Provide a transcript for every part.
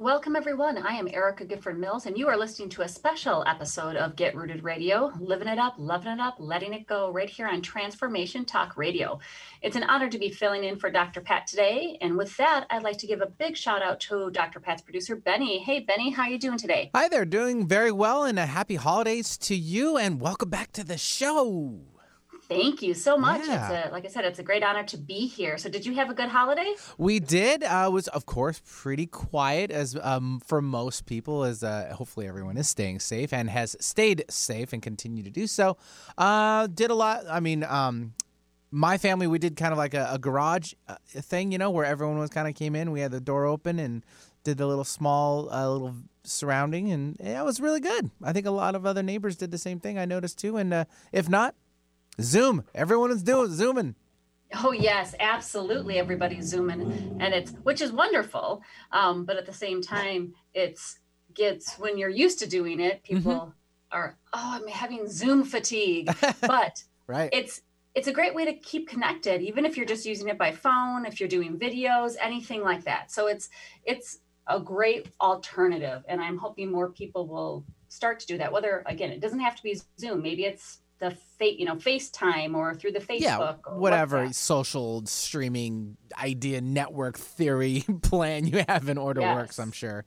Welcome, everyone. I am Erica Gifford Mills, and you are listening to a special episode of Get Rooted Radio, living it up, loving it up, letting it go, right here on Transformation Talk Radio. It's an honor to be filling in for Dr. Pat today, and with that, I'd like to give a big shout out to Dr. Pat's producer, Benny. Hey, Benny, how are you doing today? Hi there, doing very well, and a happy holidays to you, and welcome back to the show. Thank you so much. Yeah. It's a, like I said, it's a great honor to be here. So, did you have a good holiday? We did. Uh, was of course pretty quiet as um, for most people, as uh, hopefully everyone is staying safe and has stayed safe and continue to do so. Uh, did a lot. I mean, um, my family we did kind of like a, a garage uh, thing, you know, where everyone was kind of came in. We had the door open and did the little small uh, little surrounding, and yeah, it was really good. I think a lot of other neighbors did the same thing. I noticed too, and uh, if not, Zoom. Everyone is doing zooming. Oh yes, absolutely. Everybody's zooming, and it's which is wonderful. Um, but at the same time, it's gets when you're used to doing it, people are oh, I'm having Zoom fatigue. but Right. it's it's a great way to keep connected, even if you're just using it by phone, if you're doing videos, anything like that. So it's it's a great alternative, and I'm hoping more people will start to do that. Whether again, it doesn't have to be Zoom. Maybe it's the fa- you know FaceTime or through the Facebook. yeah, whatever WhatsApp. social streaming idea network theory plan you have in order works, I'm sure.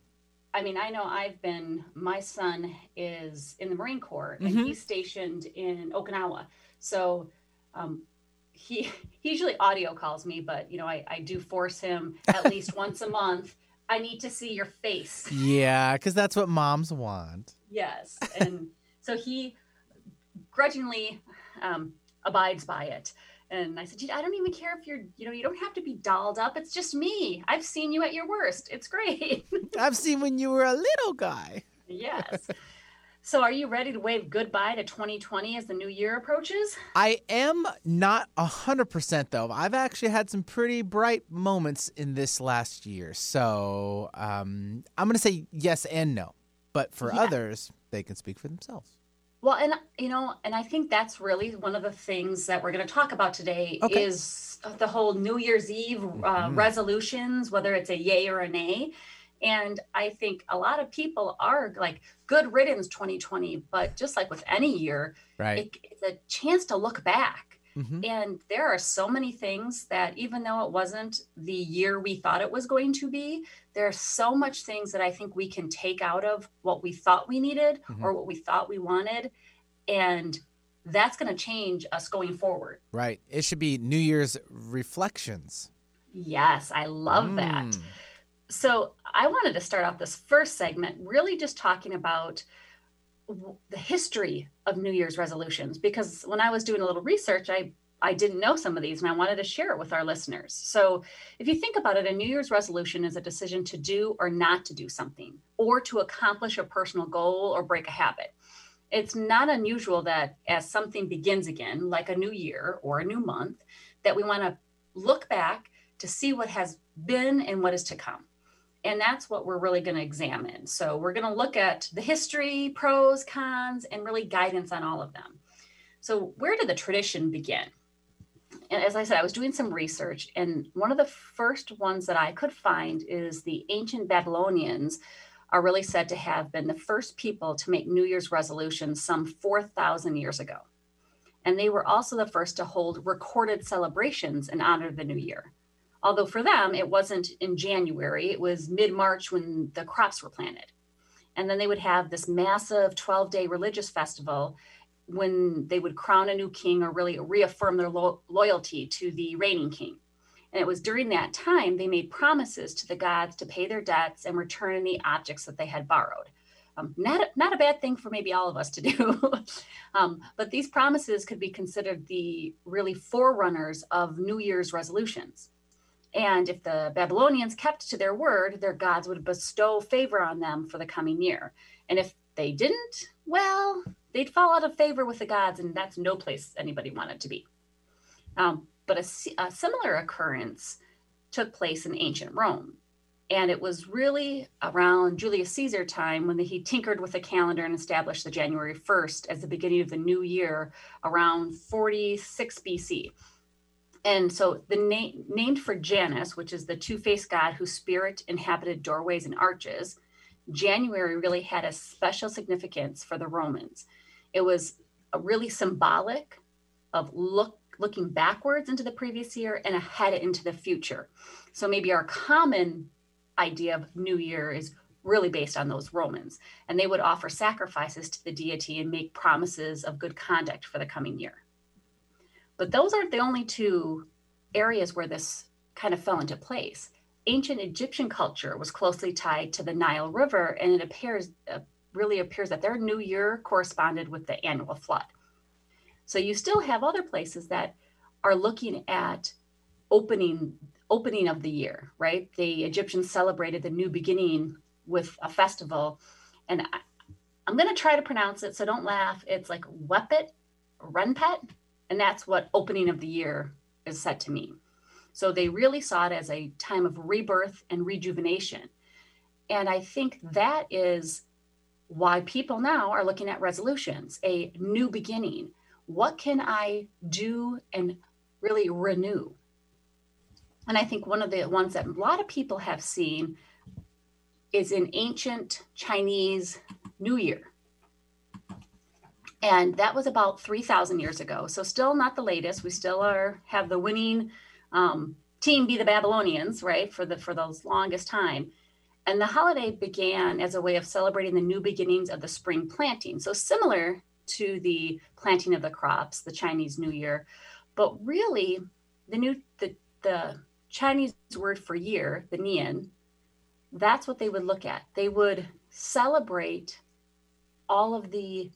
I mean, I know I've been, my son is in the Marine Corps and Mhm. he's stationed in Okinawa. So um, he, he usually audio calls me, but, you know, I, I do force him at least once a month. I need to see your face. Yeah, because that's what moms want. Yes. And so he grudgingly um, abides by it. And I said, "Gee, I don't even care if you're, you know, you don't have to be dolled up. It's just me. I've seen you at your worst. It's great. I've seen when you were a little guy. Yes. So, are you ready to wave goodbye to 2020 as the new year approaches? I am not a hundred percent though. I've actually had some pretty bright moments in this last year, so um, I'm gonna say yes and no. But for Yeah. others, they can speak for themselves. Well, and you know, and I think that's really one of the things that we're going to talk about today Okay. is the whole New Year's Eve uh, Mhm. resolutions, whether it's a yay or a nay. And I think a lot of people are like, good riddance 2020. But just like with any year, Right. it, it's a chance to look back. Hmm And there are so many things that, even though it wasn't the year we thought it was going to be, there are so much things that I think we can take out of what we thought we needed or what we thought we wanted. And that's going to change us going forward. Right. It should be New Year's reflections. Yes, I love that. Mm. So I wanted to start off this first segment really just talking about the history of New Year's resolutions because when I was doing a little research, I I didn't know some of these and I wanted to share it with our listeners. So, if you think about it, a New Year's resolution is a decision to do or not to do something or to accomplish a personal goal or break a habit. It's not unusual that as something begins again, like a new year or a new month, that we want to look back to see what has been and what is to come. And that's what we're really going to examine. So, we're going to look at the history, pros, cons, and really guidance on all of them. So, where did the tradition begin? And as I said, I was doing some research, and one of the first ones that I could find is the ancient Babylonians are really said to have been the first people to make New Year's resolutions some 4,000 years ago. And they were also the first to hold recorded celebrations in honor of the new year. Although for them, it wasn't in January, it was mid March when the crops were planted. And then they would have this massive 12 day religious festival when they would crown a new king or really reaffirm their lo- loyalty to the reigning king. And it was during that time they made promises to the gods to pay their debts and return any objects that they had borrowed. Um, not, a, not a bad thing for maybe all of us to do. um, but these promises could be considered the really forerunners of New Year's resolutions. And if the Babylonians kept to their word, their gods would bestow favor on them for the coming year. And if they didn't, well, they'd fall out of favor with the gods, and that's no place anybody wanted to be. Um, but a, a similar occurrence took place in ancient Rome. And it was really around Julius Caesar time when he tinkered with the calendar and established the January 1st as the beginning of the new year around 46 BC. And so the name named for Janus, which is the two-faced god whose spirit inhabited doorways and arches, January really had a special significance for the Romans. It was really symbolic of look looking backwards into the previous year and ahead into the future. So maybe our common idea of New Year is really based on those Romans. And they would offer sacrifices to the deity and make promises of good conduct for the coming year. But those aren't the only two areas where this kind of fell into place. Ancient Egyptian culture was closely tied to the Nile River, and it appears uh, really appears that their new year corresponded with the annual flood. So you still have other places that are looking at opening opening of the year, right? The Egyptians celebrated the new beginning with a festival, and I, am going to try to pronounce it, so don't laugh. It's like Wepet, Renpet, and that's what opening of the year is said to mean. So they really saw it as a time of rebirth and rejuvenation. And I think that is why people now are looking at resolutions, a new beginning, what can I do and really renew? And I think one of the ones that a lot of people have seen is in ancient Chinese New Year. And that was about 3,000 years ago. So still not the latest. We still are have the winning um, team be the Babylonians, right, for the for the longest time. And the holiday began as a way of celebrating the new beginnings of the spring planting. So similar to the planting of the crops, the Chinese New Year. But really, the new the the Chinese word for year, the Nian, that's what they would look at. They would celebrate all of the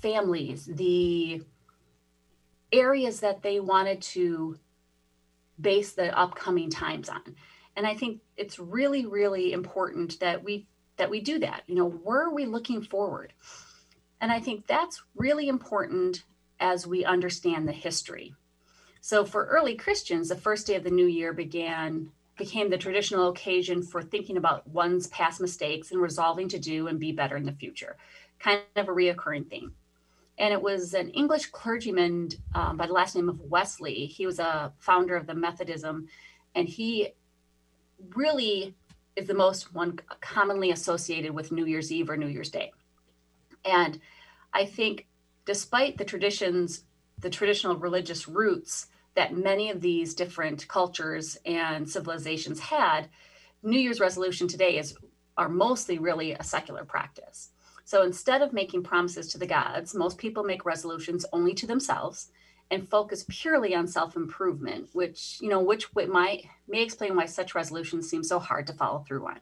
families, the areas that they wanted to base the upcoming times on. And I think it's really, really important that we that we do that. You know, where are we looking forward? And I think that's really important as we understand the history. So for early Christians, the first day of the new year began became the traditional occasion for thinking about one's past mistakes and resolving to do and be better in the future, kind of a reoccurring theme. And it was an English clergyman um, by the last name of Wesley. He was a founder of the Methodism, and he really is the most one commonly associated with New Year's Eve or New Year's Day. And I think, despite the traditions, the traditional religious roots that many of these different cultures and civilizations had, New Year's resolution today is are mostly really a secular practice. So instead of making promises to the gods, most people make resolutions only to themselves and focus purely on self-improvement, which, you know, which might may explain why such resolutions seem so hard to follow through on.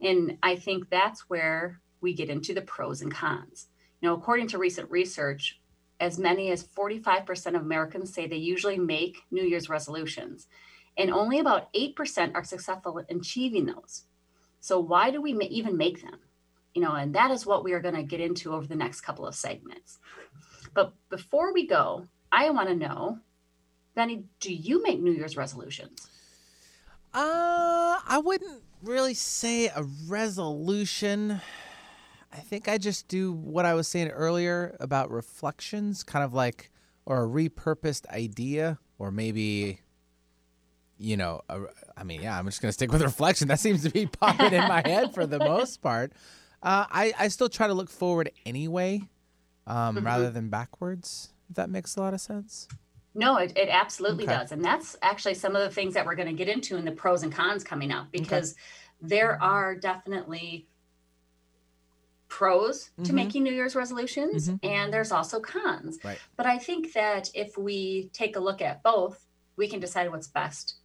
And I think that's where we get into the pros and cons. You know, according to recent research, as many as 45% of Americans say they usually make New Year's resolutions, and only about 8% are successful in achieving those. So, why do we even make them? You know, and that is what we are going to get into over the next couple of segments. But before we go, I want to know, Benny, do you make New Year's resolutions? Uh, I wouldn't really say a resolution. I think I just do what I was saying earlier about reflections, kind of like, or a repurposed idea, or maybe, you know, a, I mean, yeah, I'm just going to stick with reflection. That seems to be popping in my head for the most part. Uh, I, I still try to look forward anyway, um, mm-hmm. rather than backwards, if that makes a lot of sense. No, it, it absolutely okay. does. And that's actually some of the things that we're going to get into in the pros and cons coming up because okay. there are definitely pros mm-hmm. to making New Year's resolutions, mm-hmm. and there's also cons. Right. But I think that if we take a look at both, we can decide what's best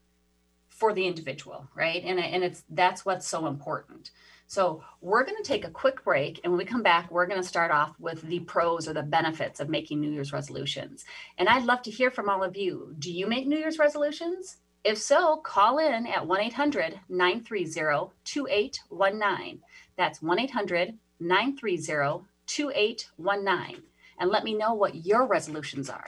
for the individual, right? And, and it's that's what's so important. So we're going to take a quick break. And when we come back, we're going to start off with the pros or the benefits of making New Year's resolutions. And I'd love to hear from all of you. Do you make New Year's resolutions? If so, call in at 1 800 930 2819. That's 1 800 930 2819. And let me know what your resolutions are.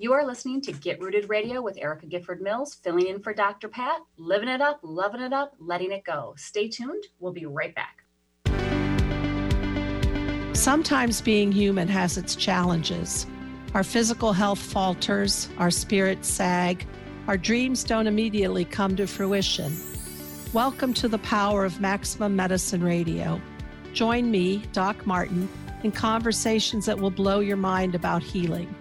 You are listening to Get Rooted Radio with Erica Gifford Mills, filling in for Dr. Pat, living it up, loving it up, letting it go. Stay tuned. We'll be right back. Sometimes being human has its challenges. Our physical health falters, our spirits sag, our dreams don't immediately come to fruition. Welcome to the power of Maximum Medicine Radio. Join me, Doc Martin, in conversations that will blow your mind about healing.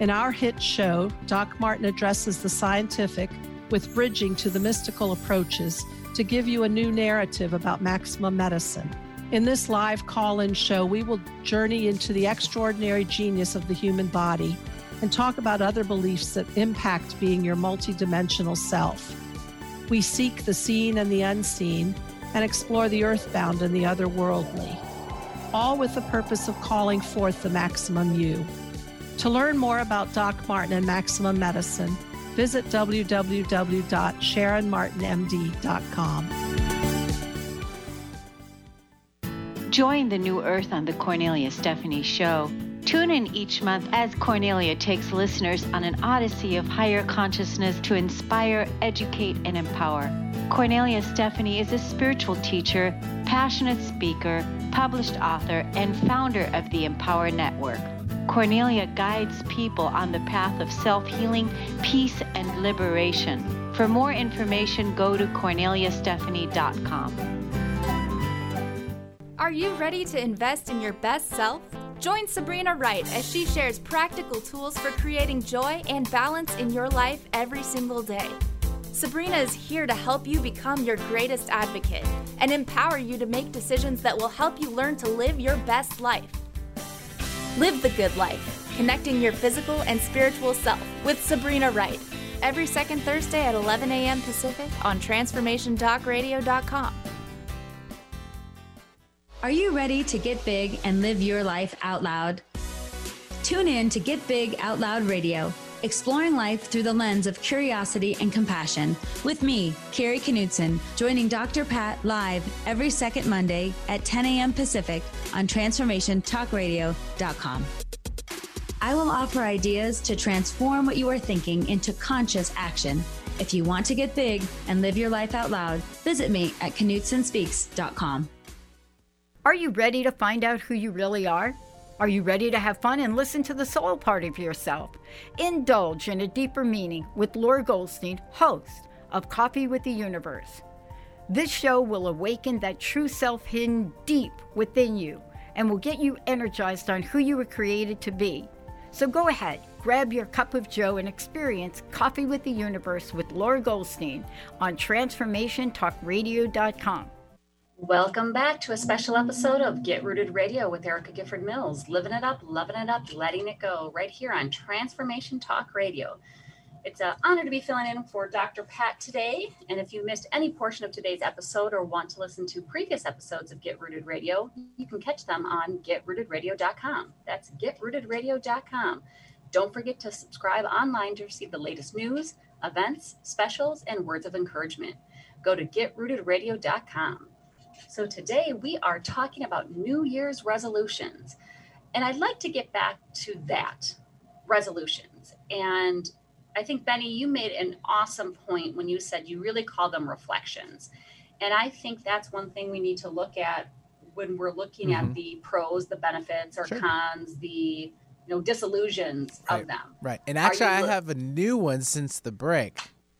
In our hit show, Doc Martin addresses the scientific with bridging to the mystical approaches to give you a new narrative about maximum medicine. In this live call in show, we will journey into the extraordinary genius of the human body and talk about other beliefs that impact being your multidimensional self. We seek the seen and the unseen and explore the earthbound and the otherworldly, all with the purpose of calling forth the maximum you. To learn more about Doc Martin and Maximum Medicine, visit www.sharonmartinmd.com. Join the new earth on the Cornelia Stephanie Show. Tune in each month as Cornelia takes listeners on an odyssey of higher consciousness to inspire, educate, and empower. Cornelia Stephanie is a spiritual teacher, passionate speaker, published author, and founder of the Empower Network. Cornelia guides people on the path of self healing, peace, and liberation. For more information, go to corneliastephanie.com. Are you ready to invest in your best self? Join Sabrina Wright as she shares practical tools for creating joy and balance in your life every single day. Sabrina is here to help you become your greatest advocate and empower you to make decisions that will help you learn to live your best life. Live the good life, connecting your physical and spiritual self with Sabrina Wright. Every second Thursday at 11 a.m. Pacific on TransformationTalkRadio.com. Are you ready to get big and live your life out loud? Tune in to Get Big Out Loud Radio, exploring life through the lens of curiosity and compassion, with me, Carrie Knudsen, joining Dr. Pat live every second Monday at 10 a.m. Pacific on TransformationTalkRadio.com. I will offer ideas to transform what you are thinking into conscious action. If you want to get big and live your life out loud, visit me at KnudsenSpeaks.com. Are you ready to find out who you really are? Are you ready to have fun and listen to the soul part of yourself? Indulge in a deeper meaning with Laura Goldstein, host of Coffee with the Universe. This show will awaken that true self hidden deep within you and will get you energized on who you were created to be. So go ahead, grab your cup of joe and experience Coffee with the Universe with Laura Goldstein on TransformationTalkRadio.com. Welcome back to a special episode of Get Rooted Radio with Erica Gifford Mills. Living it up, loving it up, letting it go, right here on Transformation Talk Radio. It's an honor to be filling in for Dr. Pat today. And if you missed any portion of today's episode or want to listen to previous episodes of Get Rooted Radio, you can catch them on getrootedradio.com. That's getrootedradio.com. Don't forget to subscribe online to receive the latest news, events, specials, and words of encouragement. Go to getrootedradio.com. So today we are talking about New Year's resolutions. And I'd like to get back to that resolutions. And I think, Benny, you made an awesome point when you said you really call them reflections. And I think that's one thing we need to look at when we're looking Mhm. at the pros, the benefits, or Sure. cons, the you know disillusions Right. of them. Right. And actually, I have a new one since the break.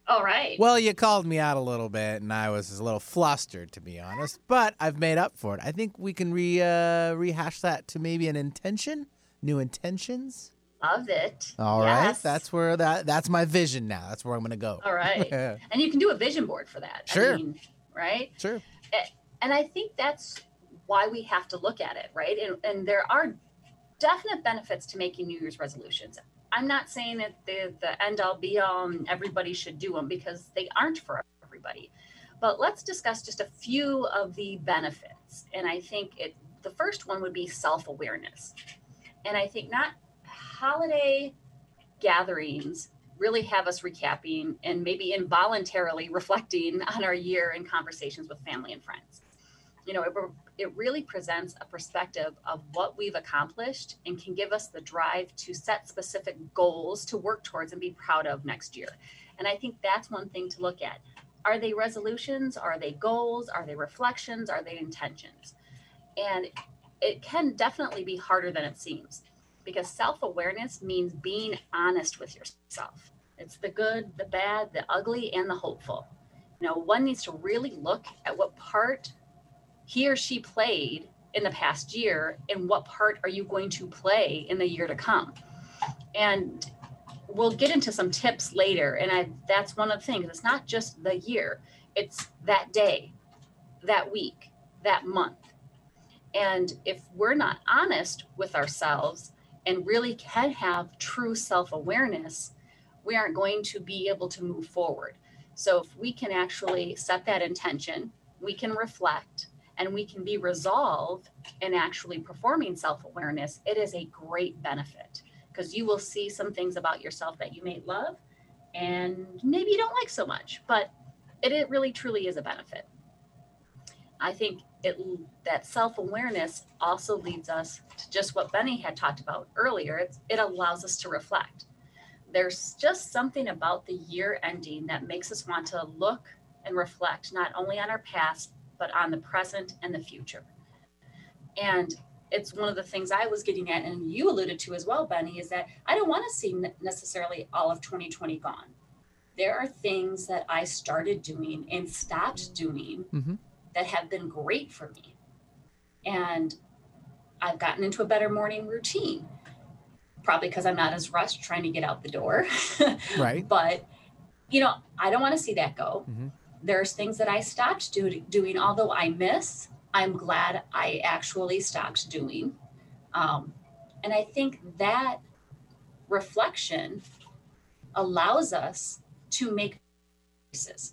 All right. Well, you called me out a little bit, and I was a little flustered, to be honest. But I've made up for it. I think we can re uh, rehash that to maybe an intention, new intentions. Love it. All right, Yes. that's where that that's my vision now. That's where I'm gonna go. all right. and you can do a vision board for that. Sure. I mean, right? sure. and I think that's why we have to look at it, right? And, and there are definite benefits to making New Year's resolutions. I'm not saying that the the end all be all and everybody should do them because they aren't for everybody. But let's discuss just a few of the benefits. And I think it the first one would be self-awareness. And I think not holiday gatherings really have us recapping and maybe involuntarily reflecting on our year in conversations with family and friends. You know, it, it really presents a perspective of what we've accomplished and can give us the drive to set specific goals to work towards and be proud of next year. And I think that's one thing to look at. Are they resolutions? Are they goals? Are they reflections? Are they intentions? And it can definitely be harder than it seems because self awareness means being honest with yourself. It's the good, the bad, the ugly, and the hopeful. You know, one needs to really look at what part he or she played in the past year and what part are you going to play in the year to come. And we'll get into some tips later. And I, that's one of the things. It's not just the year, it's that day, that week, that month. And if we're not honest with ourselves and really can have true self awareness, we aren't going to be able to move forward. So if we can actually set that intention, we can reflect, and we can be resolved in actually performing self awareness, it is a great benefit because you will see some things about yourself that you may love and maybe you don't like so much, but it, it really truly is a benefit. I think it that self-awareness also leads us to just what Benny had talked about earlier. It's, it allows us to reflect. There's just something about the year ending that makes us want to look and reflect not only on our past but on the present and the future. And it's one of the things I was getting at, and you alluded to as well, Benny, is that I don't want to see necessarily all of 2020 gone. There are things that I started doing and stopped doing mm-hmm. that have been great for me. And I've gotten into a better morning routine, probably because I'm not as rushed trying to get out the door. right. But, you know, I don't want to see that go. Mm-hmm. There's things that I stopped do- doing, although I miss I'm glad I actually stopped doing. Um, and I think that reflection allows us to make choices.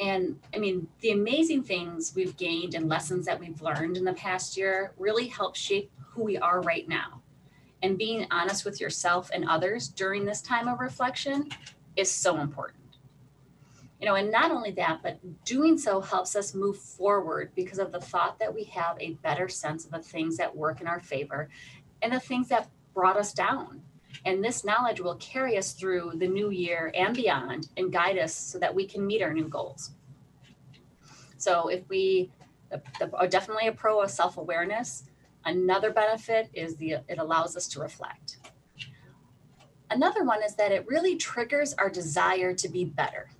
And I mean, the amazing things we've gained and lessons that we've learned in the past year really help shape who we are right now. And being honest with yourself and others during this time of reflection is so important you know and not only that but doing so helps us move forward because of the thought that we have a better sense of the things that work in our favor and the things that brought us down. And this knowledge will carry us through the new year and beyond and guide us so that we can meet our new goals. So if we are uh, definitely a pro of self-awareness another benefit is the it allows us to reflect. Another one is that it really triggers our desire to be better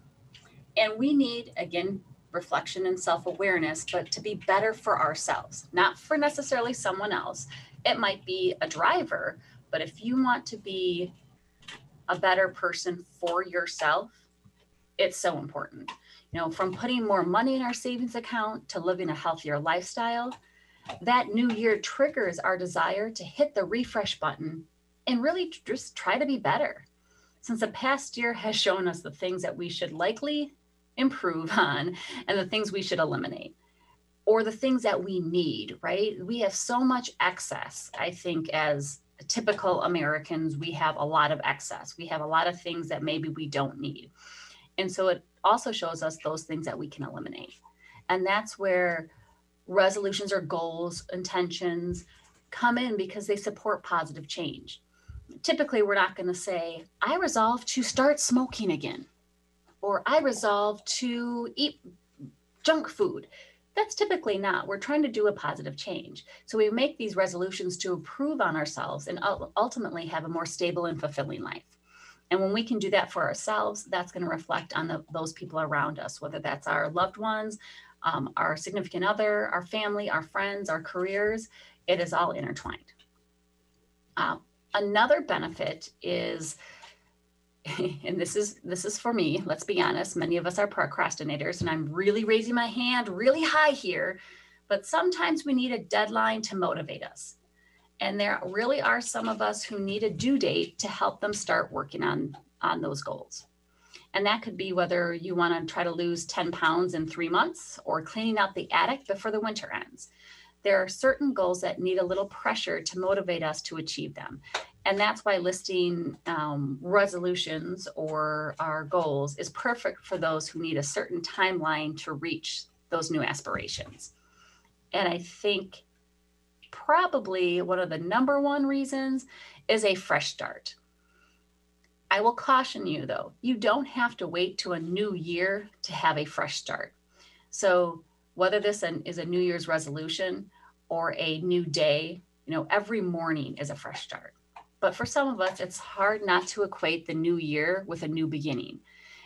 and we need, again, reflection and self awareness, but to be better for ourselves, not for necessarily someone else. It might be a driver, but if you want to be a better person for yourself, it's so important. You know, from putting more money in our savings account to living a healthier lifestyle, that new year triggers our desire to hit the refresh button and really just try to be better. Since the past year has shown us the things that we should likely improve on and the things we should eliminate or the things that we need, right? We have so much excess. I think as typical Americans, we have a lot of excess. We have a lot of things that maybe we don't need. And so it also shows us those things that we can eliminate. And that's where resolutions or goals, intentions come in because they support positive change. Typically, we're not going to say, I resolve to start smoking again or I resolve to eat junk food. That's typically not. We're trying to do a positive change. So we make these resolutions to improve on ourselves and ultimately have a more stable and fulfilling life. And when we can do that for ourselves, that's going to reflect on the, those people around us, whether that's our loved ones, um, our significant other, our family, our friends, our careers. It is all intertwined. Uh, another benefit is and this is this is for me let's be honest many of us are procrastinators and i'm really raising my hand really high here but sometimes we need a deadline to motivate us And there really are some of us who need a due date to help them start working on, on those goals. And that could be whether you want to try to lose 10 pounds in three months or cleaning out the attic before the winter ends. There are certain goals that need a little pressure to motivate us to achieve them. And that's why listing um, resolutions or our goals is perfect for those who need a certain timeline to reach those new aspirations. And I think probably one of the number one reasons is a fresh start. I will caution you though, you don't have to wait to a new year to have a fresh start. So, whether this is a New Year's resolution or a new day, you know, every morning is a fresh start. But for some of us, it's hard not to equate the new year with a new beginning.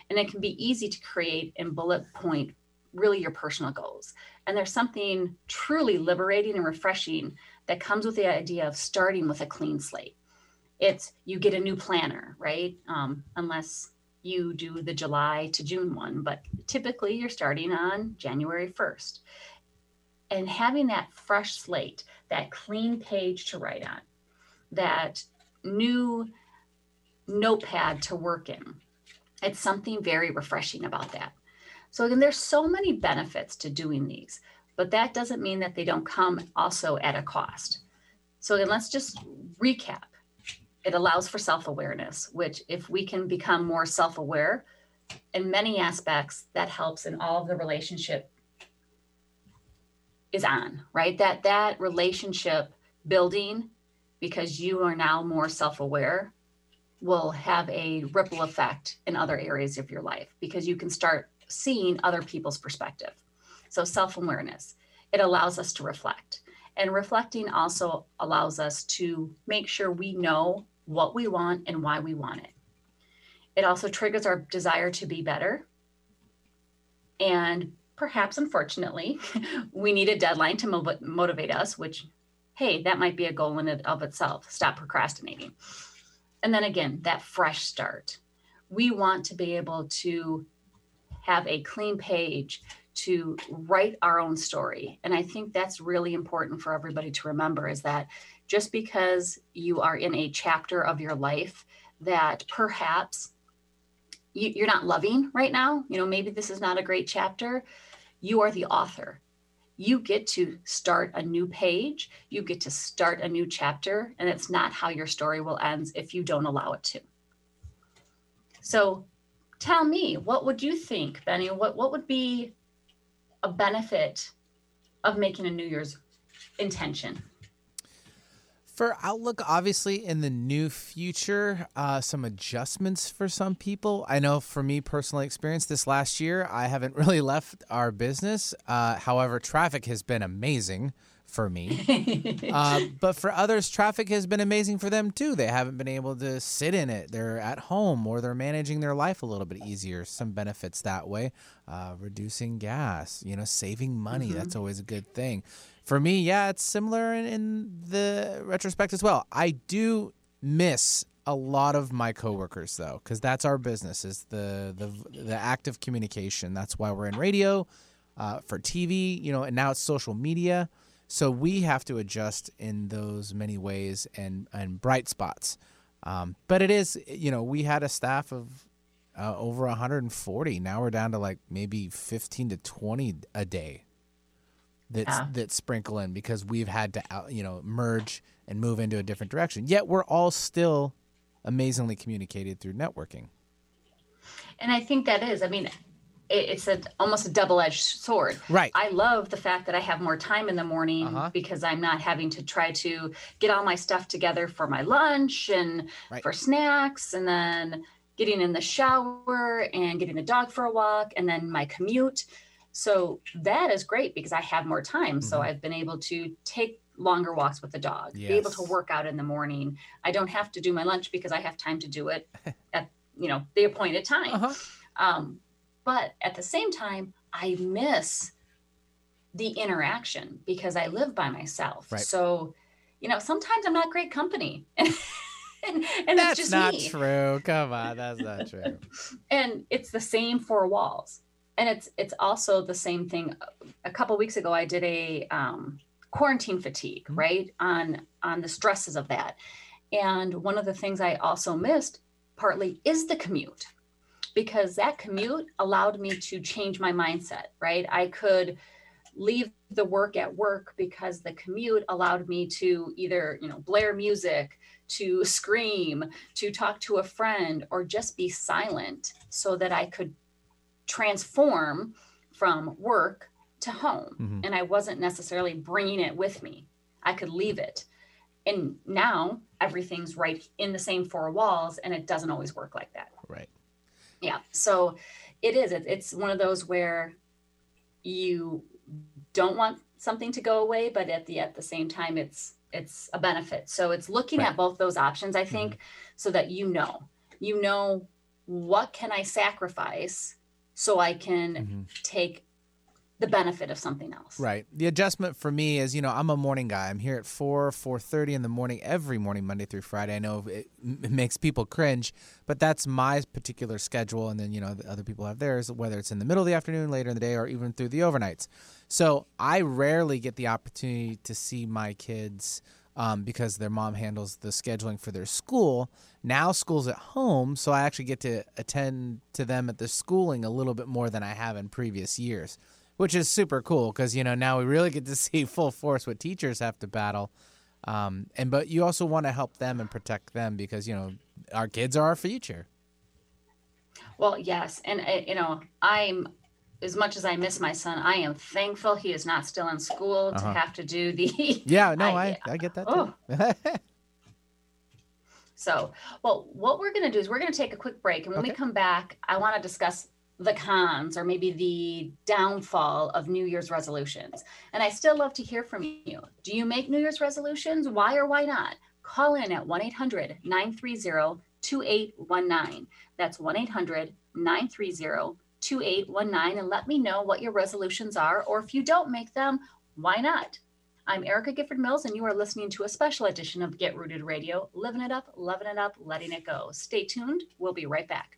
And it can be easy to create and bullet point really your personal goals. And there's something truly liberating and refreshing that comes with the idea of starting with a clean slate it's you get a new planner, right? Um, unless you do the July to June one, but typically you're starting on January 1st. And having that fresh slate, that clean page to write on, that new notepad to work in, it's something very refreshing about that. So, again, there's so many benefits to doing these, but that doesn't mean that they don't come also at a cost. So, then let's just recap it allows for self awareness, which, if we can become more self aware in many aspects, that helps in all of the relationship is on, right? That that relationship building because you are now more self-aware will have a ripple effect in other areas of your life because you can start seeing other people's perspective. So self-awareness, it allows us to reflect. And reflecting also allows us to make sure we know what we want and why we want it. It also triggers our desire to be better. And perhaps, unfortunately, we need a deadline to mov- motivate us, which, hey, that might be a goal in and of itself. Stop procrastinating. And then again, that fresh start. We want to be able to have a clean page to write our own story. And I think that's really important for everybody to remember is that just because you are in a chapter of your life that perhaps you, are not loving right now, you know, maybe this is not a great chapter, you are the author. You get to start a new page, you get to start a new chapter, and it's not how your story will end if you don't allow it to. So tell me, what would you think, Benny? What, what would be a benefit of making a New Year's intention? For Outlook, obviously, in the new future, uh, some adjustments for some people. I know for me, personally experience this last year, I haven't really left our business. Uh, however, traffic has been amazing for me. uh, but for others, traffic has been amazing for them too. They haven't been able to sit in it. They're at home or they're managing their life a little bit easier. Some benefits that way. Uh, reducing gas, you know, saving money. Mm-hmm. That's always a good thing. For me, yeah, it's similar in, in the retrospect as well. I do miss a lot of my coworkers though because that's our business is the the the active communication that's why we're in radio uh, for tv you know and now it's social media so we have to adjust in those many ways and and bright spots. Um, but it is, you know, we had a staff of uh, over 140. Now we're down to like maybe 15 to 20 a day that yeah. that sprinkle in because we've had to out, you know merge and move into a different direction. Yet we're all still amazingly communicated through networking. And I think that is. I mean, it's a almost a double-edged sword. Right. I love the fact that I have more time in the morning uh-huh. because I'm not having to try to get all my stuff together for my lunch and right. for snacks and then getting in the shower and getting the dog for a walk and then my commute. So that is great because I have more time. Mm-hmm. So I've been able to take longer walks with the dog, yes. be able to work out in the morning. I don't have to do my lunch because I have time to do it at you know the appointed time. Uh-huh. Um, but at the same time, I miss the interaction because I live by myself. Right. So, you know, sometimes I'm not great company. and, and that's it's just not me. true. Come on, that's not true. and it's the same four walls. And it's it's also the same thing. A couple weeks ago, I did a um, quarantine fatigue, mm-hmm. right? On on the stresses of that. And one of the things I also missed partly is the commute because that commute allowed me to change my mindset, right? I could leave the work at work because the commute allowed me to either, you know, blare music, to scream, to talk to a friend, or just be silent so that I could transform from work to home. Mm-hmm. And I wasn't necessarily bringing it with me. I could leave it. And now everything's right in the same four walls, and it doesn't always work like that. Right. Yeah. So it is. It's one of those where you don't want something to go away, but at the at the same time, it's it's a benefit. So it's looking right. at both those options, I think, mm-hmm. so that you know, you know what can I sacrifice so I can mm-hmm. take the benefit of something else. Right. The adjustment for me is, you know, I'm a morning guy. I'm here at 4, 4.30 in the morning every morning, Monday through Friday. I know it, it, makes people cringe, but that's my particular schedule. And then, you know, the other people have theirs, whether it's in the middle of the afternoon, later in the day, or even through the overnights. So I rarely get the opportunity to see my kids um, because their mom handles the scheduling for their school. Now school's at home, so I actually get to attend to them at the schooling a little bit more than I have in previous years which is super cool because you know now we really get to see full force what teachers have to battle. Um, and but you also want to help them and protect them because you know our kids are our future. Well, yes, and uh, you know I'm as much as I miss my son, I am thankful he is not still in school uh-huh. to have to do the. yeah, no, I, I, I get that too. Oh. so, well, what we're going to do is we're going to take a quick break, and when okay. we come back, I want to discuss the cons or maybe the downfall of New Year's resolutions. And I still love to hear from you. Do you make New Year's resolutions? Why or why not? Call in at 1 800 930 2819. That's 1 800 930 2819. And let me know what your resolutions are, or if you don't make them, why not? I'm Erica Gifford Mills, and you are listening to a special edition of Get Rooted Radio, living it up, loving it up, letting it go. Stay tuned. We'll be right back.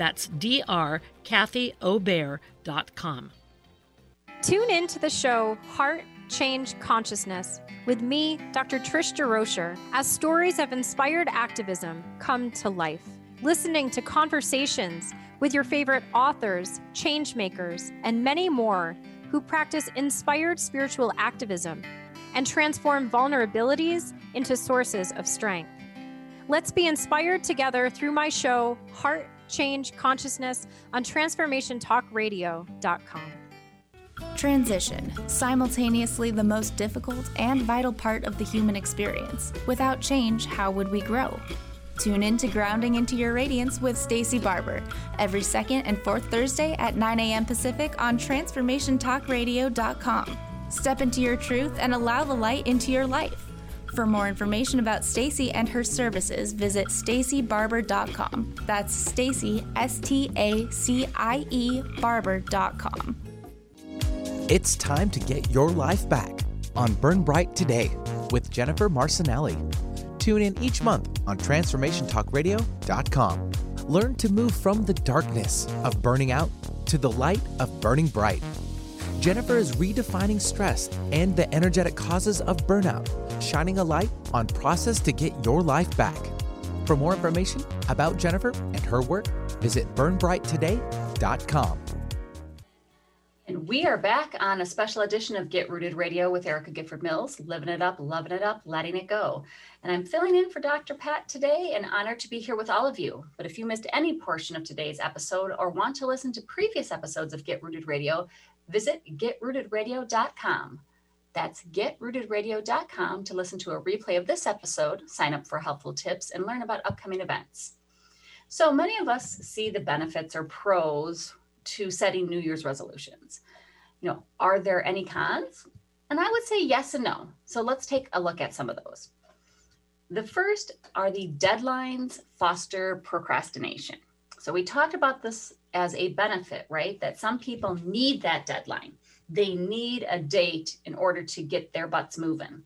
That's drkathyobear.com. Tune in to the show Heart Change Consciousness with me, Dr. Trish DeRocher, as stories of inspired activism come to life. Listening to conversations with your favorite authors, change makers, and many more who practice inspired spiritual activism and transform vulnerabilities into sources of strength. Let's be inspired together through my show, Heart change consciousness on transformationtalkradio.com. Transition, simultaneously the most difficult and vital part of the human experience. Without change, how would we grow? Tune in to Grounding into Your Radiance with Stacie Barber every second and fourth Thursday at 9 a.m. Pacific on transformationtalkradio.com. Step into your truth and allow the light into your life. For more information about Stacie and her services, visit staciebarber.com. That's Stacie S T A C I E barber.com. It's time to get your life back on Burn Bright Today with Jennifer Marcinelli. Tune in each month on transformationtalkradio.com. Learn to move from the darkness of burning out to the light of burning bright. Jennifer is redefining stress and the energetic causes of burnout shining a light on process to get your life back. For more information about Jennifer and her work, visit burnbrighttoday.com. And We are back on a special edition of Get Rooted Radio with Erica Gifford Mills, living it up, loving it up, letting it go. And I'm filling in for Dr. Pat today and honored to be here with all of you. But if you missed any portion of today's episode or want to listen to previous episodes of Get Rooted Radio, visit getrootedradio.com. That's getrootedradio.com to listen to a replay of this episode, sign up for helpful tips, and learn about upcoming events. So many of us see the benefits or pros to setting New Year's resolutions you know, are there any cons? And I would say yes and no. So let's take a look at some of those. The first are the deadlines foster procrastination. So we talked about this as a benefit, right? That some people need that deadline. They need a date in order to get their butts moving.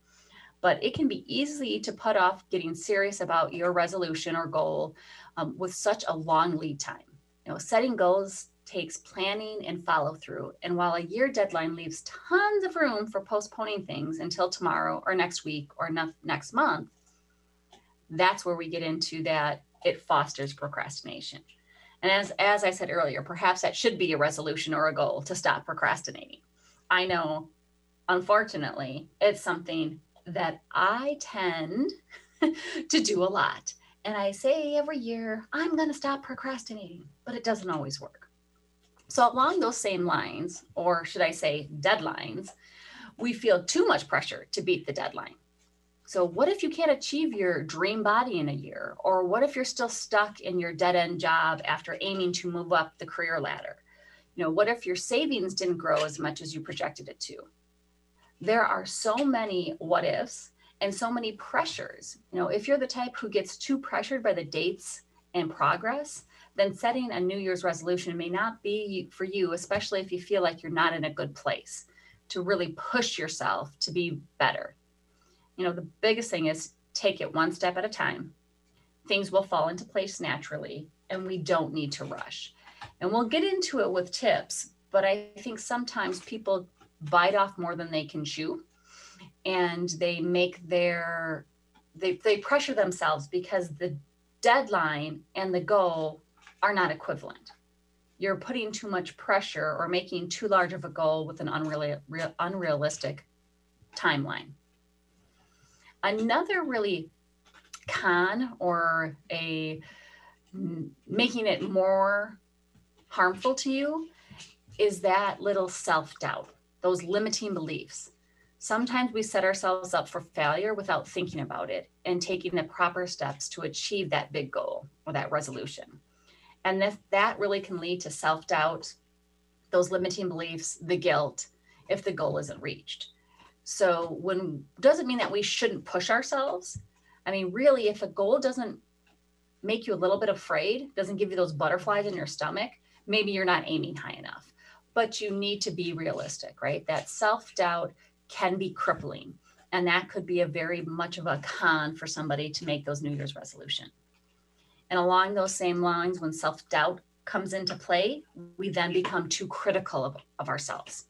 But it can be easy to put off getting serious about your resolution or goal um, with such a long lead time. You know, setting goals takes planning and follow through. And while a year deadline leaves tons of room for postponing things until tomorrow or next week or ne- next month, that's where we get into that it fosters procrastination. And as, as I said earlier, perhaps that should be a resolution or a goal to stop procrastinating. I know, unfortunately, it's something that I tend to do a lot. And I say every year, I'm going to stop procrastinating, but it doesn't always work. So, along those same lines, or should I say deadlines, we feel too much pressure to beat the deadline. So, what if you can't achieve your dream body in a year? Or what if you're still stuck in your dead end job after aiming to move up the career ladder? You know, what if your savings didn't grow as much as you projected it to? There are so many what ifs and so many pressures. You know, if you're the type who gets too pressured by the dates and progress, then setting a New Year's resolution may not be for you, especially if you feel like you're not in a good place to really push yourself to be better. You know, the biggest thing is take it one step at a time. Things will fall into place naturally, and we don't need to rush. And we'll get into it with tips, but I think sometimes people bite off more than they can chew and they make their they, they pressure themselves because the deadline and the goal are not equivalent. You're putting too much pressure or making too large of a goal with an unreal, unrealistic timeline. Another really con or a making it more harmful to you is that little self doubt, those limiting beliefs. Sometimes we set ourselves up for failure without thinking about it and taking the proper steps to achieve that big goal or that resolution. And this, that really can lead to self doubt, those limiting beliefs, the guilt if the goal isn't reached. So, when doesn't mean that we shouldn't push ourselves. I mean, really, if a goal doesn't make you a little bit afraid, doesn't give you those butterflies in your stomach, maybe you're not aiming high enough. But you need to be realistic, right? That self doubt can be crippling. And that could be a very much of a con for somebody to make those New Year's resolution. And along those same lines, when self doubt comes into play, we then become too critical of, of ourselves.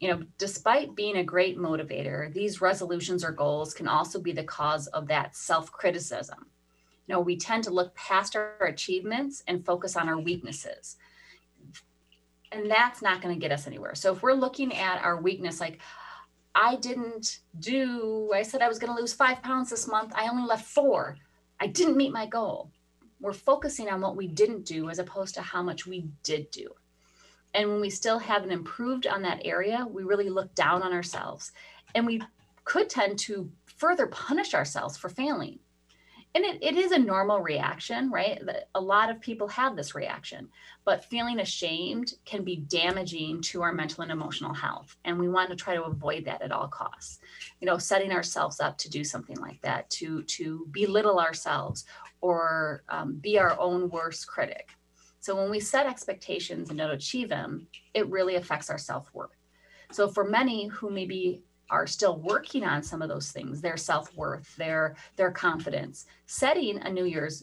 You know, despite being a great motivator, these resolutions or goals can also be the cause of that self criticism. You know, we tend to look past our achievements and focus on our weaknesses. And that's not going to get us anywhere. So if we're looking at our weakness, like, I didn't do, I said I was going to lose five pounds this month, I only left four. I didn't meet my goal we're focusing on what we didn't do as opposed to how much we did do. And when we still haven't improved on that area, we really look down on ourselves. And we could tend to further punish ourselves for failing. And it, it is a normal reaction, right? A lot of people have this reaction, but feeling ashamed can be damaging to our mental and emotional health. And we want to try to avoid that at all costs. You know, setting ourselves up to do something like that, to, to belittle ourselves or um, be our own worst critic. So when we set expectations and don't achieve them, it really affects our self worth. So for many who maybe are still working on some of those things, their self worth, their their confidence, setting a New Year's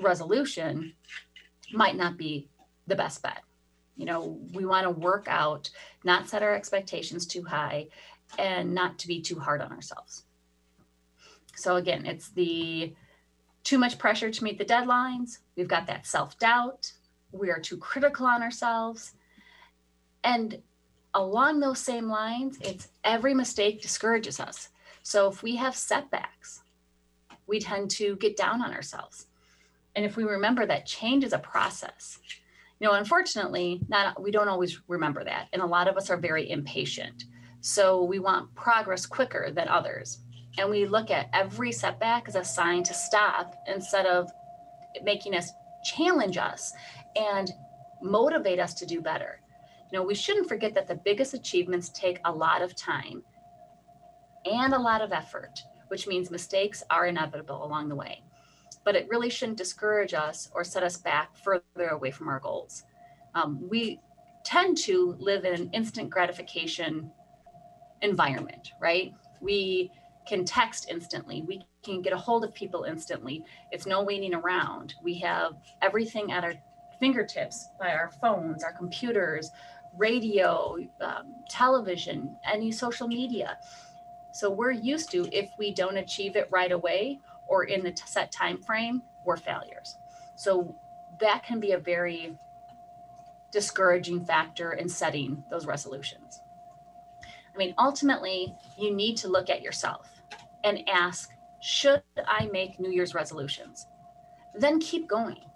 resolution might not be the best bet. You know, we want to work out, not set our expectations too high, and not to be too hard on ourselves. So again, it's the too much pressure to meet the deadlines. We've got that self doubt. We are too critical on ourselves. And along those same lines, it's every mistake discourages us. So if we have setbacks, we tend to get down on ourselves. And if we remember that change is a process, you know, unfortunately, not we don't always remember that. And a lot of us are very impatient. So we want progress quicker than others. And we look at every setback as a sign to stop instead of making us challenge us and motivate us to do better. You know, we shouldn't forget that the biggest achievements take a lot of time and a lot of effort, which means mistakes are inevitable along the way. But it really shouldn't discourage us or set us back further away from our goals. Um, we tend to live in an instant gratification environment, right? We can text instantly. We can get a hold of people instantly. It's no waiting around. We have everything at our fingertips by our phones, our computers, radio, um, television, any social media. So we're used to if we don't achieve it right away or in the set time frame, we're failures. So that can be a very discouraging factor in setting those resolutions. I mean, ultimately, you need to look at yourself and ask, should I make New Year's resolutions? Then keep going.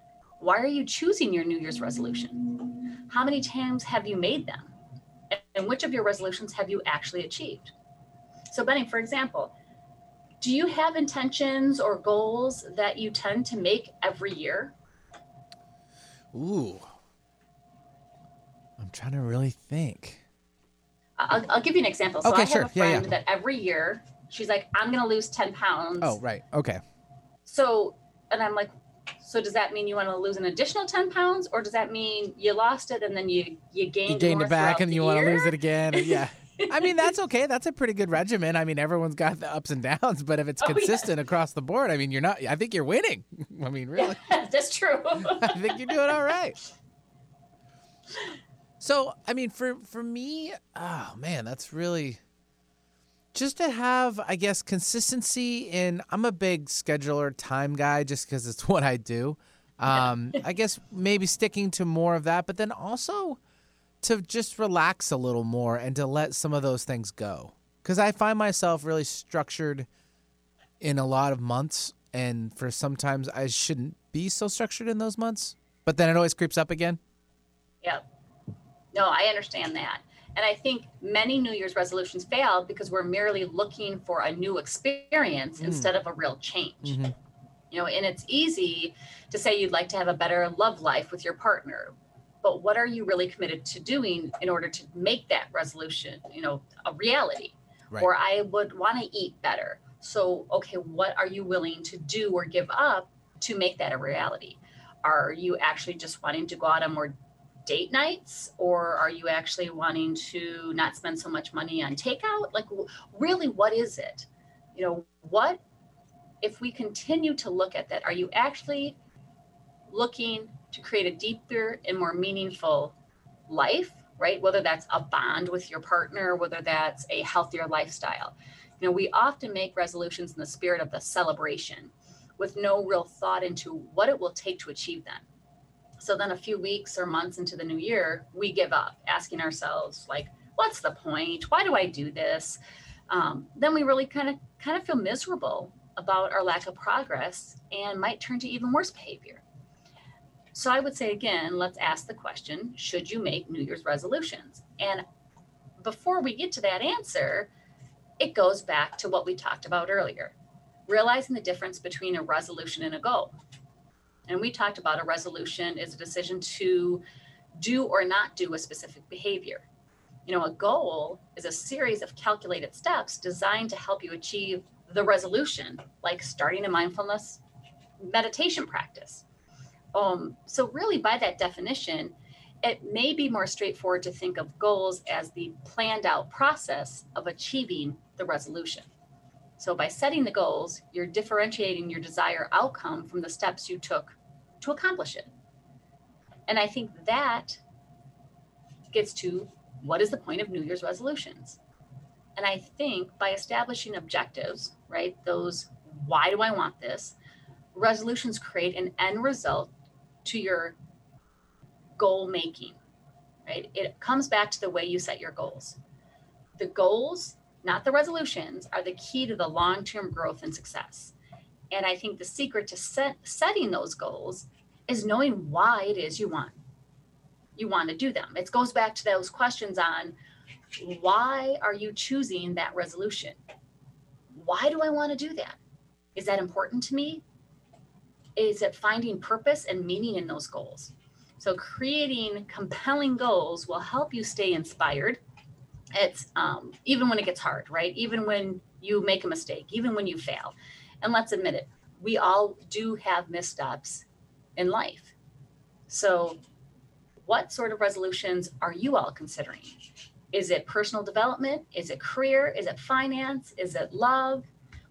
Why are you choosing your New Year's resolution? How many times have you made them? And which of your resolutions have you actually achieved? So, Benny, for example, do you have intentions or goals that you tend to make every year? Ooh. I'm trying to really think. I'll, I'll give you an example. So Okay, I have sure. a Yeah, friend yeah. that every year she's like, I'm going to lose 10 pounds. Oh, right. Okay. So, and I'm like, so does that mean you want to lose an additional 10 pounds or does that mean you lost it and then you, you gained, You gained it back and you want to lose it again. Yeah. I mean, that's okay. That's a pretty good regimen. I mean, everyone's got the ups and downs, but if it's Oh, yeah. consistent across the board, I mean, you're not, I think you're winning. I mean, really. That's true. I think you're doing all right. So, I mean, for for me, oh man, that's really just to have, I guess, consistency in. I'm a big scheduler time guy, just because it's what I do. Um, I guess maybe sticking to more of that, but then also to just relax a little more and to let some of those things go. Because I find myself really structured in a lot of months, and for sometimes I shouldn't be so structured in those months, but then it always creeps up again. Yep. No, I understand that. And I think many New Year's resolutions fail because we're merely looking for a new experience Mm. instead of a real change. Mm-hmm. You know, and it's easy to say you'd like to have a better love life with your partner, but what are you really committed to doing in order to make that resolution, you know, a reality? Right. Or I would want to eat better. So, okay, what are you willing to do or give up to make that a reality? Are you actually just wanting to go out on more date nights or are you actually wanting to not spend so much money on takeout? Like really what is it? You know what if we continue to look at that are you actually looking to create a deeper and more meaningful life right? Whether that's a bond with your partner whether that's a healthier lifestyle. You know we often make resolutions in the spirit of the celebration with no real thought into what it will take to achieve them so then a few weeks or months into the new year, we give up, asking ourselves, like, what's the point? Why do I do this? Um, then we really kind of kind of feel miserable about our lack of progress and might turn to even worse behavior. So I would say again, let's ask the question, should you make New Year's resolutions? And before we get to that answer, it goes back to what we talked about earlier, realizing the difference between a resolution and a goal. And we talked about a resolution is a decision to do or not do a specific behavior. You know, a goal is a series of calculated steps designed to help you achieve the resolution, like starting a mindfulness meditation practice. Um, so, really, by that definition, it may be more straightforward to think of goals as the planned out process of achieving the resolution. So, by setting the goals, you're differentiating your desired outcome from the steps you took to accomplish it. And I think that gets to what is the point of New Year's resolutions? And I think by establishing objectives, right, those why do I want this? Resolutions create an end result to your goal making. right? It comes back to the way you set your goals. The goals, not the resolutions, are the key to the long term growth and success. And I think the secret to set, setting those goals is knowing why it is you want you want to do them. It goes back to those questions on why are you choosing that resolution? Why do I want to do that? Is that important to me? Is it finding purpose and meaning in those goals? So, creating compelling goals will help you stay inspired. It's um, even when it gets hard, right? Even when you make a mistake, even when you fail. And let's admit it, we all do have missteps in life. So, what sort of resolutions are you all considering? Is it personal development? Is it career? Is it finance? Is it love?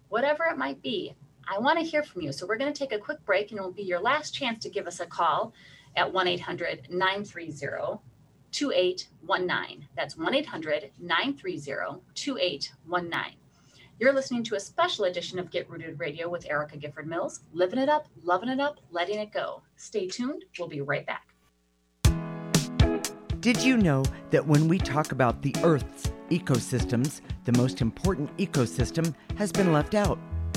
Whatever it might be, I want to hear from you. So we're going to take a quick break and it will be your last chance to give us a call at 1 800 930 2819. That's 1 800 930 2819. You're listening to a special edition of Get Rooted Radio with Erica Gifford Mills, living it up, loving it up, letting it go. Stay tuned. We'll be right back. Did you know that when we talk about the Earth's ecosystems, the most important ecosystem has been left out?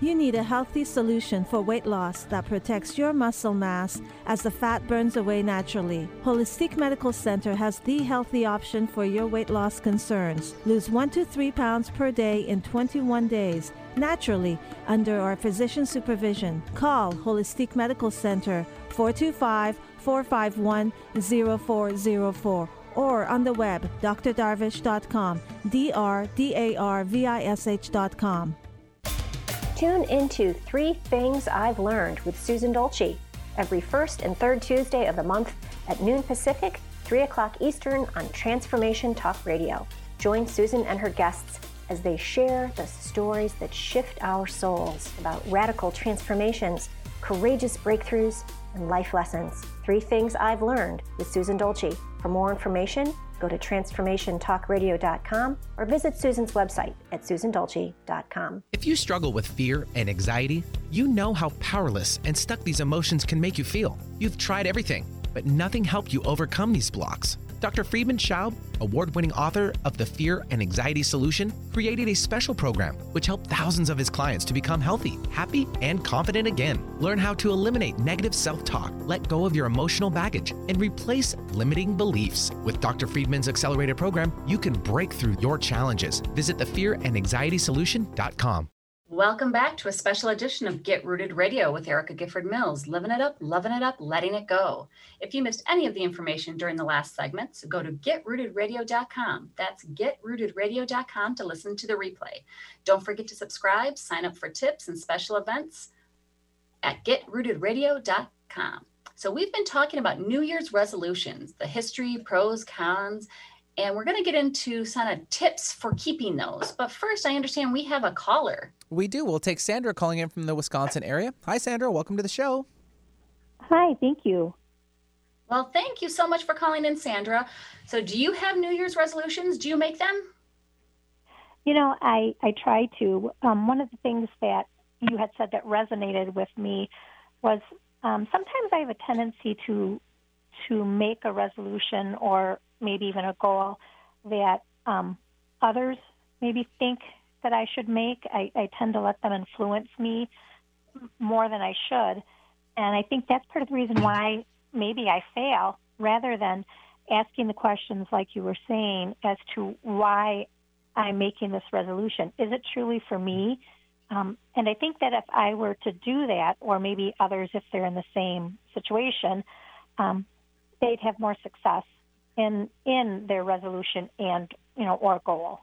You need a healthy solution for weight loss that protects your muscle mass as the fat burns away naturally. Holistic Medical Center has the healthy option for your weight loss concerns. Lose 1 to 3 pounds per day in 21 days naturally under our physician supervision. Call Holistic Medical Center 425 451 0404 or on the web drdarvish.com, D R D A R V I S H.com. Tune into Three Things I've Learned with Susan Dolce every first and third Tuesday of the month at noon Pacific, 3 o'clock Eastern on Transformation Talk Radio. Join Susan and her guests as they share the stories that shift our souls about radical transformations, courageous breakthroughs, and life lessons. Three Things I've Learned with Susan Dolce. For more information, go to transformationtalkradio.com or visit Susan's website at susandolce.com. If you struggle with fear and anxiety, you know how powerless and stuck these emotions can make you feel. You've tried everything, but nothing helped you overcome these blocks. Dr. Friedemann Schaub, award winning author of The Fear and Anxiety Solution, created a special program which helped thousands of his clients to become healthy, happy, and confident again. Learn how to eliminate negative self talk, let go of your emotional baggage, and replace limiting beliefs. With Dr. Friedemann's accelerated program, you can break through your challenges. Visit thefearandanxietysolution.com. Welcome back to a special edition of Get Rooted Radio with Erica Gifford Mills, living it up, loving it up, letting it go. If you missed any of the information during the last segments, go to getrootedradio.com. That's getrootedradio.com to listen to the replay. Don't forget to subscribe, sign up for tips and special events at getrootedradio.com. So, we've been talking about New Year's resolutions, the history, pros, cons, and we're going to get into some of tips for keeping those. But first, I understand we have a caller. We do. We'll take Sandra calling in from the Wisconsin area. Hi, Sandra. Welcome to the show. Hi, thank you. Well, thank you so much for calling in, Sandra. So, do you have New Year's resolutions? Do you make them? You know, I, I try to. Um, one of the things that you had said that resonated with me was um, sometimes I have a tendency to to make a resolution or maybe even a goal that um, others maybe think that I should make. I, I tend to let them influence me more than I should. And I think that's part of the reason why maybe I fail rather than asking the questions like you were saying as to why I'm making this resolution. Is it truly for me? Um, and I think that if I were to do that, or maybe others, if they're in the same situation, um, they'd have more success in in their resolution and you know or goal.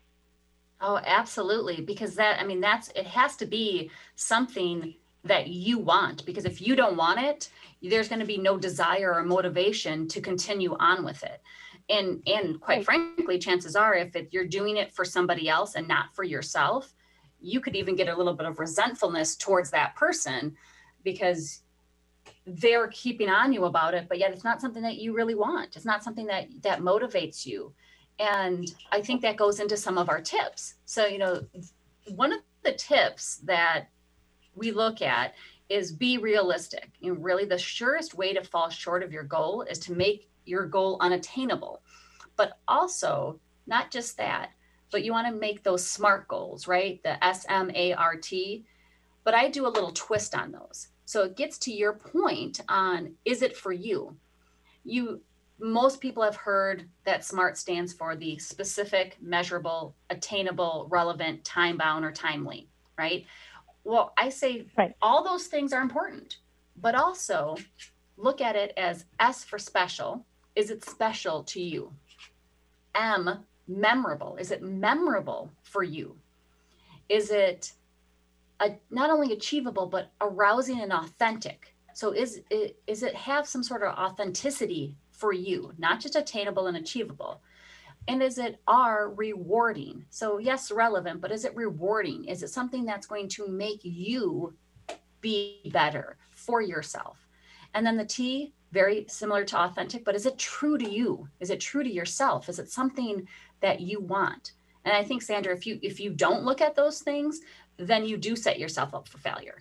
Oh, absolutely. Because that, I mean, that's, it has to be something that you want. Because if you don't want it, there's going to be no desire or motivation to continue on with it. And, and quite frankly, chances are, if it, you're doing it for somebody else and not for yourself, you could even get a little bit of resentfulness towards that person because they're keeping on you about it, but yet it's not something that you really want. It's not something that that motivates you. And I think that goes into some of our tips. So, you know, one of the tips that we look at is be realistic. Know, really the surest way to fall short of your goal is to make your goal unattainable. But also, not just that, but you want to make those SMART goals, right? The S M A R T. But I do a little twist on those. So it gets to your point on is it for you? You most people have heard that SMART stands for the specific, measurable, attainable, relevant, time bound, or timely, right? Well, I say right. all those things are important, but also look at it as S for special. Is it special to you? M, memorable. Is it memorable for you? Is it a, not only achievable, but arousing and authentic? So is it, is it have some sort of authenticity for you, not just attainable and achievable? And is it are rewarding? So, yes, relevant, but is it rewarding? Is it something that's going to make you be better for yourself? And then the T, very similar to authentic, but is it true to you? Is it true to yourself? Is it something that you want? And I think Sandra, if you if you don't look at those things, then you do set yourself up for failure.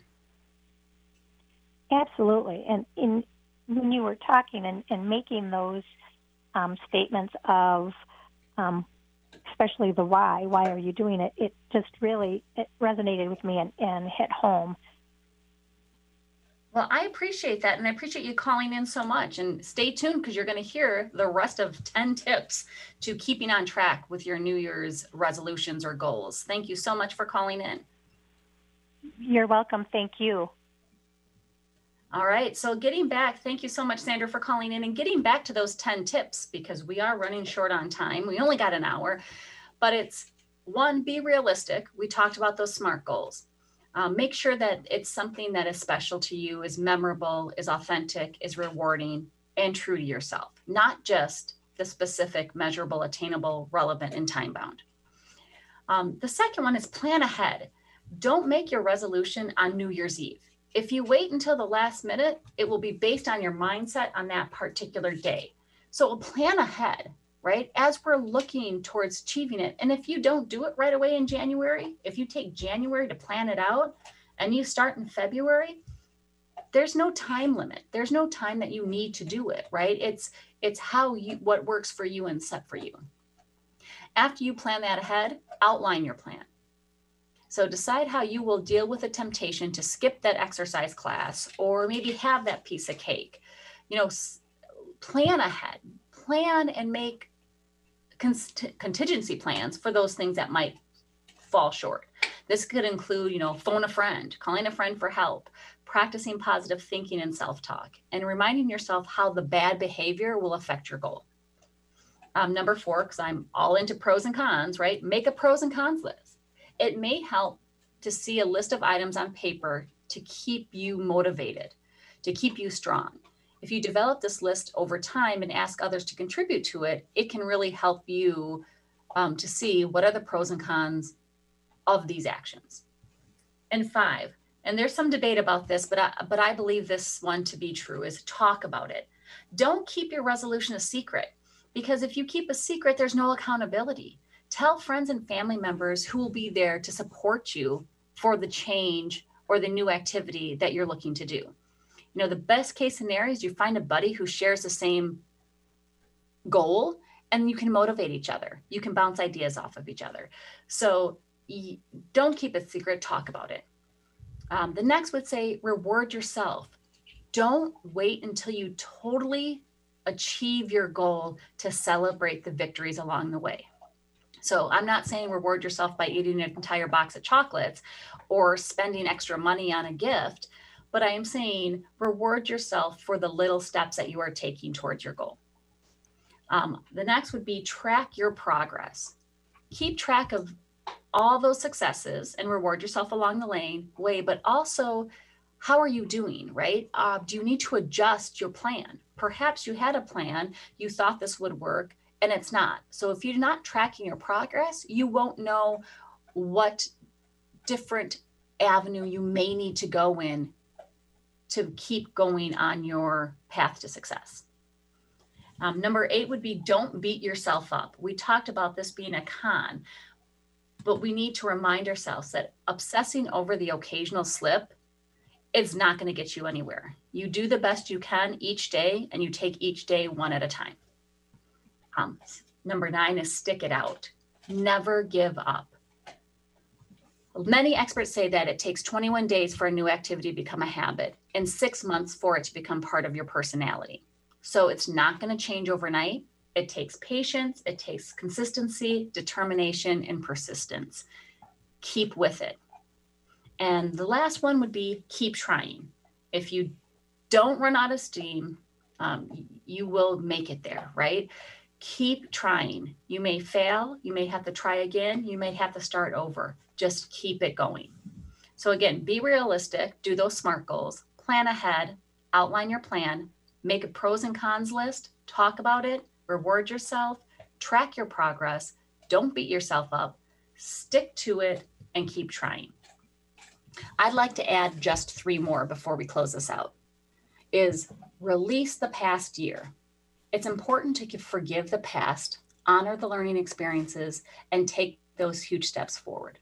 Absolutely. And in when you were talking and, and making those um, statements of, um, especially the why, why are you doing it? It just really it resonated with me and, and hit home. Well, I appreciate that, and I appreciate you calling in so much. And stay tuned because you're going to hear the rest of 10 tips to keeping on track with your New Year's resolutions or goals. Thank you so much for calling in. You're welcome. Thank you. All right. So getting back, thank you so much, Sandra, for calling in and getting back to those 10 tips because we are running short on time. We only got an hour, but it's one, be realistic. We talked about those SMART goals. Um, make sure that it's something that is special to you, is memorable, is authentic, is rewarding, and true to yourself, not just the specific, measurable, attainable, relevant, and time bound. Um, the second one is plan ahead. Don't make your resolution on New Year's Eve if you wait until the last minute, it will be based on your mindset on that particular day. So we'll plan ahead, right? As we're looking towards achieving it. And if you don't do it right away in January, if you take January to plan it out and you start in February, there's no time limit. There's no time that you need to do it, right? It's it's how you what works for you and set for you. After you plan that ahead, outline your plan. So decide how you will deal with the temptation to skip that exercise class or maybe have that piece of cake. You know, plan ahead, plan and make contingency plans for those things that might fall short. This could include, you know, phone a friend, calling a friend for help, practicing positive thinking and self talk, and reminding yourself how the bad behavior will affect your goal. Um, number four, because I'm all into pros and cons, right? Make a pros and cons list it may help to see a list of items on paper to keep you motivated, to keep you strong. If you develop this list over time and ask others to contribute to it, it can really help you um, to see what are the pros and cons of these actions. And five, and there's some debate about this, but I, but I believe this one to be true is talk about it. Don't keep your resolution a secret because if you keep a secret, there's no accountability tell friends and family members who will be there to support you for the change or the new activity that you're looking to do. You know, the best case scenario is you find a buddy who shares the same goal and you can motivate each other. You can bounce ideas off of each other. So don't keep it secret, talk about it. Um, the next would say reward yourself. Don't wait until you totally achieve your goal to celebrate the victories along the way. So I'm not saying reward yourself by eating an entire box of chocolates or spending extra money on a gift, but I am saying reward yourself for the little steps that you are taking towards your goal. Um, the next would be track your progress. Keep track of all those successes and reward yourself along the lane way, but also how are you doing, right? Uh, do you need to adjust your plan? Perhaps you had a plan, you thought this would work, and it's not. So if you're not tracking your progress, you won't know what different avenue you may need to go in to keep going on your path to success. Um, number eight would be don't beat yourself up. We talked about this being a con, but we need to remind ourselves that obsessing over the occasional slip is not going to get you anywhere. You do the best you can each day and you take each day one at a time. Um, number nine is stick it out. Never give up. Many experts say that it takes 21 days for a new activity to become a habit and six months for it to become part of your personality. So it's not going to change overnight. It takes patience, it takes consistency, determination, and persistence. Keep with it. And the last one would be keep trying. If you don't run out of steam, um, you will make it there, right? Keep trying. You may fail, you may have to try again, you may have to start over. Just keep it going. So, again, be realistic, do those SMART goals, plan ahead, outline your plan, make a pros and cons list, talk about it, reward yourself, track your progress, don't beat yourself up, stick to it, and keep trying. I'd like to add just three more before we close this out. Is release the past year. It's important to forgive the past, honor the learning experiences, and take those huge steps forward.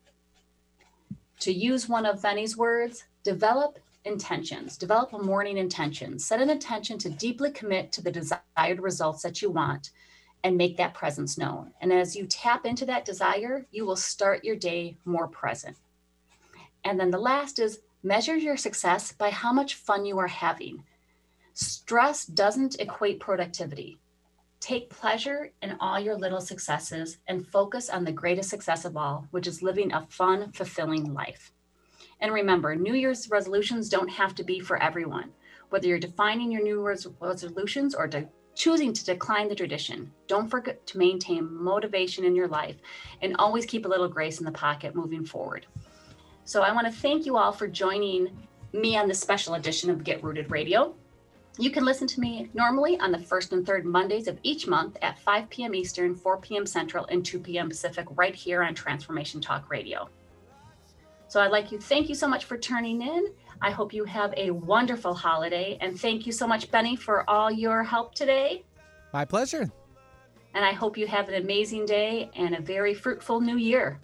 To use one of Benny's words, develop intentions. Develop a morning intention. Set an intention to deeply commit to the desired results that you want and make that presence known. And as you tap into that desire, you will start your day more present. And then the last is measure your success by how much fun you are having. Stress doesn't equate productivity. Take pleasure in all your little successes and focus on the greatest success of all, which is living a fun, fulfilling life. And remember, New Year's resolutions don't have to be for everyone. Whether you're defining your New Year's resolutions or to choosing to decline the tradition, don't forget to maintain motivation in your life and always keep a little grace in the pocket moving forward. So I want to thank you all for joining me on this special edition of Get Rooted Radio. You can listen to me normally on the first and third Mondays of each month at 5 p.m. Eastern, 4 p.m. Central, and 2 p.m. Pacific, right here on Transformation Talk Radio. So I'd like you thank you so much for turning in. I hope you have a wonderful holiday and thank you so much Benny for all your help today. My pleasure. And I hope you have an amazing day and a very fruitful new year.